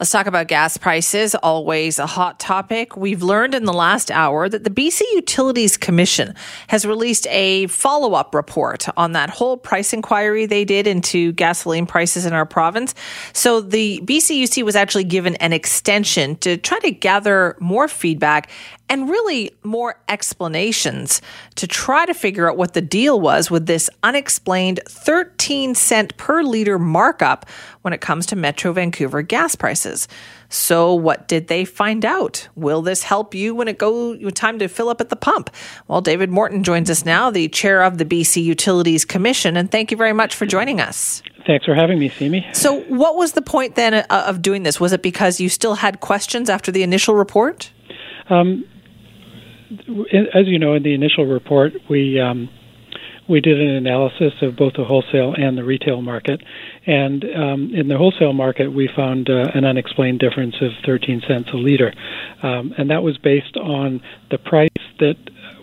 Let's talk about gas prices, always a hot topic. We've learned in the last hour that the BC Utilities Commission has released a follow up report on that whole price inquiry they did into gasoline prices in our province. So the BCUC was actually given an extension to try to gather more feedback and really more explanations to try to figure out what the deal was with this unexplained 13 cent per liter markup when it comes to Metro Vancouver gas prices. So, what did they find out? Will this help you when it go time to fill up at the pump? Well, David Morton joins us now, the chair of the BC Utilities Commission, and thank you very much for joining us. Thanks for having me, Simi. So, what was the point then uh, of doing this? Was it because you still had questions after the initial report? Um, as you know, in the initial report, we um, we did an analysis of both the wholesale and the retail market, and um, in the wholesale market, we found uh, an unexplained difference of 13 cents a liter, um, and that was based on the price that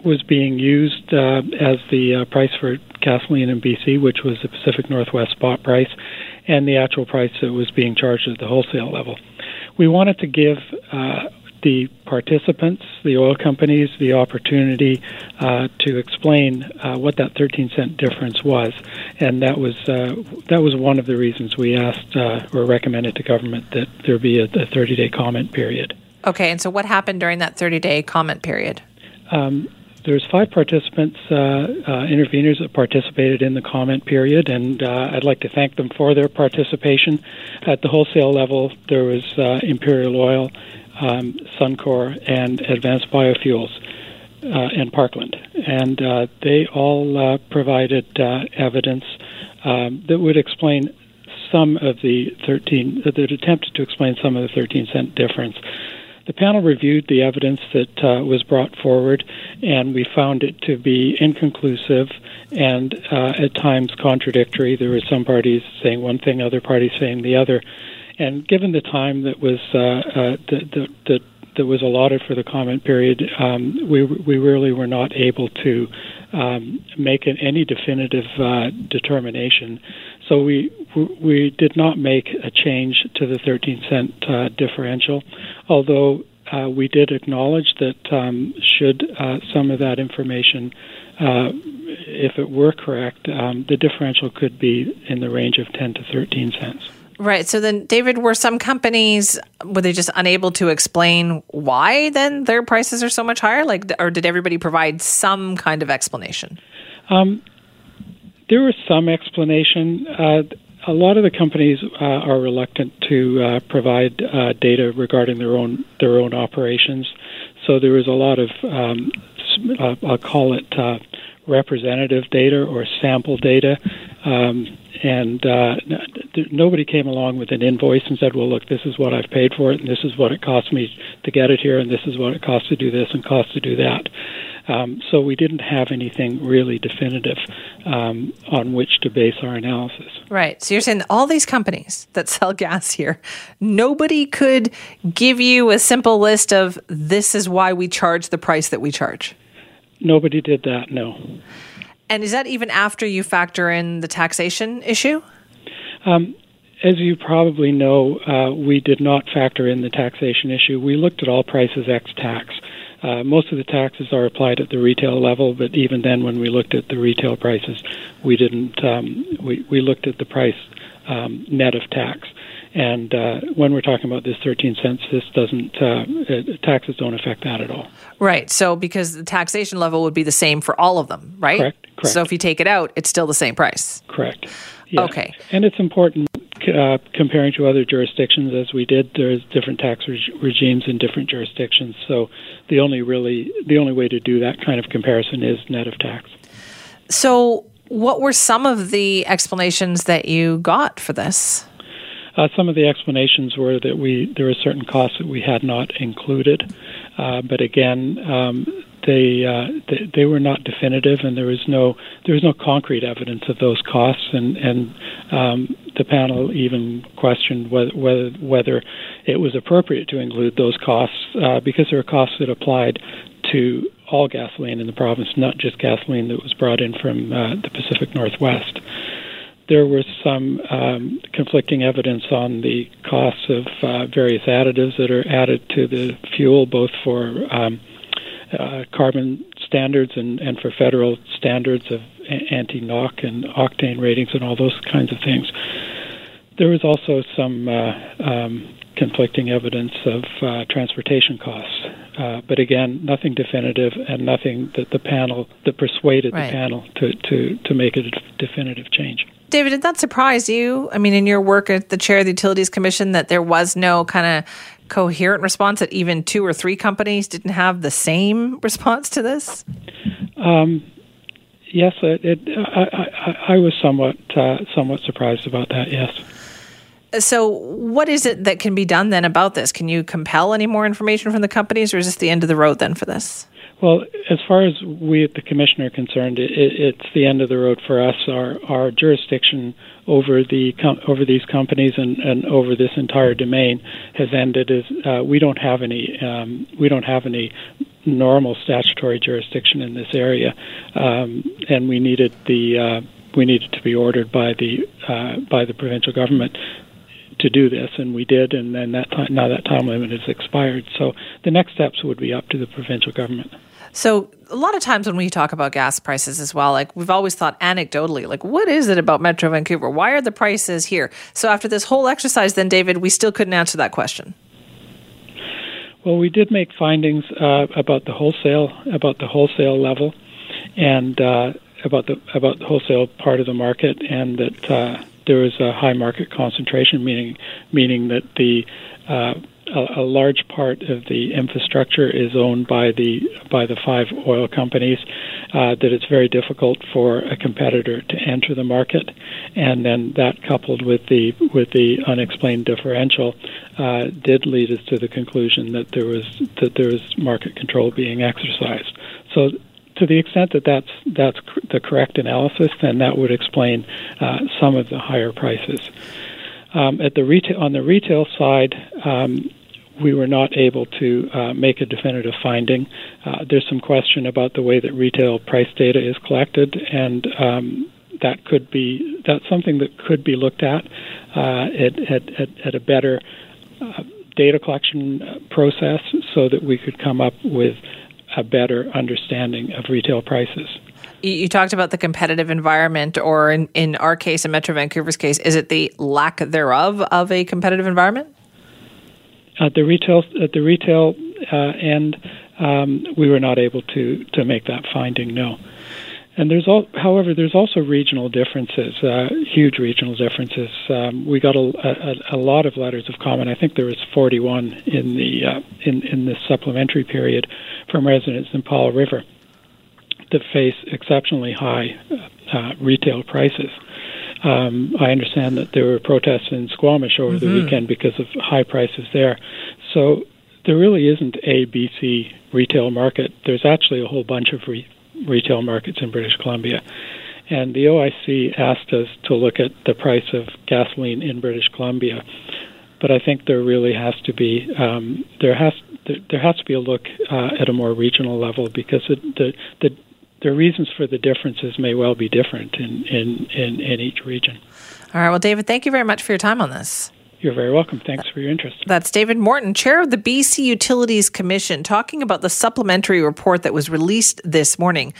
was being used uh, as the uh, price for gasoline in BC, which was the Pacific Northwest spot price, and the actual price that was being charged at the wholesale level. We wanted to give uh, the participants, the oil companies, the opportunity uh, to explain uh, what that 13 cent difference was, and that was uh, that was one of the reasons we asked uh, or recommended to government that there be a, 30 day comment period. Okay, and so what happened during that 30 day comment period? Um, there's five participants, uh, uh, interveners that participated in the comment period, and uh, I'd like to thank them for their participation. At the wholesale level, there was uh, Imperial Oil, um, Suncor, and Advanced Biofuels, uh, and Parkland. And uh, they all uh, provided uh, evidence um, that would explain some of the 13, that attempted to explain some of the 13 cent difference. The panel reviewed the evidence that uh, was brought forward, and we found it to be inconclusive and uh, at times contradictory. There were some parties saying one thing, other parties saying the other. And given the time that was uh, uh, that, that, that was allotted for the comment period, um, we we really were not able to um, make an, any definitive uh, determination. So we we did not make a change to the 13 cent uh, differential, although uh, we did acknowledge that um, should uh, some of that information, uh, if it were correct, um, the differential could be in the range of 10 to 13 cents. Right. So then, David, were some companies were they just unable to explain why then their prices are so much higher? Like, or did everybody provide some kind of explanation? Um, there was some explanation. Uh, a lot of the companies uh, are reluctant to uh, provide uh, data regarding their own their own operations. So there was a lot of um, uh, I'll call it uh, representative data or sample data. Um, and nobody came along with an invoice and said, "Well, look, this is what I've paid for it, and this is what it cost me to get it here, and this is what it costs to do this and costs to do that." Um, so we didn't have anything really definitive um, on which to base our analysis. Right. So you're saying all these companies that sell gas here, nobody could give you a simple list of this is why we charge the price that we charge. Nobody did that. No. And is that even after you factor in the taxation issue? Um, as you probably know, uh, we did not factor in the taxation issue. We looked at all prices ex tax. Uh, most of the taxes are applied at the retail level, but even then, when we looked at the retail prices, we didn't. Um, we we looked at the price um, net of tax. And uh, when we're talking about this 13 cents, this doesn't, uh, taxes don't affect that at all. Right. So, because the taxation level would be the same for all of them, right? Correct. Correct. So, if you take it out, it's still the same price. Correct. Yes. Okay. And it's important uh, comparing to other jurisdictions, as we did. There's different tax regimes in different jurisdictions. So, the only really the only way to do that kind of comparison is net of tax. So, what were some of the explanations that you got for this? Uh, some of the explanations were that we there were certain costs that we had not included, uh, but again, um, they, uh, they they were not definitive, and there was no there was no concrete evidence of those costs, and and um, the panel even questioned whether, whether whether it was appropriate to include those costs uh, because there are costs that applied to all gasoline in the province, not just gasoline that was brought in from uh, the Pacific Northwest. There was some um, conflicting evidence on the costs of uh, various additives that are added to the fuel, both for um, uh, carbon standards and, and for federal standards of anti knock and octane ratings and all those kinds of things. There was also some uh, um, conflicting evidence of uh, transportation costs. Uh, but again, nothing definitive and nothing that the panel that persuaded right. the panel to, to, to make a definitive change. David, did that surprise you? I mean, in your work at the chair of the Utilities Commission, that there was no kind of coherent response, that even two or three companies didn't have the same response to this? Um, yes, it, it, I, I, I, was somewhat uh, somewhat surprised about that. Yes. So, what is it that can be done then about this? Can you compel any more information from the companies, or is this the end of the road then for this? Well, as far as we at the commission are concerned, it, it's the end of the road for us. Our our jurisdiction over the over these companies and, and over this entire domain has ended. As uh, we don't have any um, we don't have any normal statutory jurisdiction in this area, um, and we needed the uh, we needed to be ordered by the uh, by the provincial government to do this, and we did, and then that time, now that time limit has expired. So the next steps would be up to the provincial government. So a lot of times when we talk about gas prices as well, like we've always thought anecdotally, like what is it about Metro Vancouver? Why are the prices here? So after this whole exercise, then David, we still couldn't answer that question. Well, we did make findings uh, about the wholesale about the wholesale level, and uh, about the about the wholesale part of the market, and that uh, there was a high market concentration, meaning meaning that the uh, a, a, large part of the infrastructure is owned by the by the five oil companies. Uh, that it's very difficult for a competitor to enter the market, and then that coupled with the with the unexplained differential uh, did lead us to the conclusion that there was that there was market control being exercised. So to the extent that that's that's the correct analysis, then that would explain uh, some of the higher prices. Um, at the retail on the retail side, um, we were not able to uh, make a definitive finding. Uh, there's some question about the way that retail price data is collected, and um, that could be that's something that could be looked at uh, at, at, at, at, a better uh, data collection uh, process, so that we could come up with a better understanding of retail prices. You talked about the competitive environment, or in, in our case, in Metro Vancouver's case, is it the lack thereof of a competitive environment? At the retail, at the retail uh, end, um, we were not able to to make that finding. No. And there's all, however, there's also regional differences, uh, huge regional differences. Um, we got a, a, a, lot of letters of comment. I think there was 41 in the uh, in in this supplementary period from residents in Powell River that face exceptionally high uh, retail prices. Um, I understand that there were protests in Squamish over mm-hmm. the weekend because of high prices there. So there really isn't a BC retail market. There's actually a whole bunch of re- retail markets in British Columbia. And the OIC asked us to look at the price of gasoline in British Columbia. But I think there really has to be um, there has there, has to be a look uh, at a more regional level because it, the the the reasons for the differences may well be different in, in, in, in each region. All right. Well, David, thank you very much for your time on this. You're very welcome. Thanks for your interest. That's David Morton, chair of the BC Utilities Commission, talking about the supplementary report that was released this morning.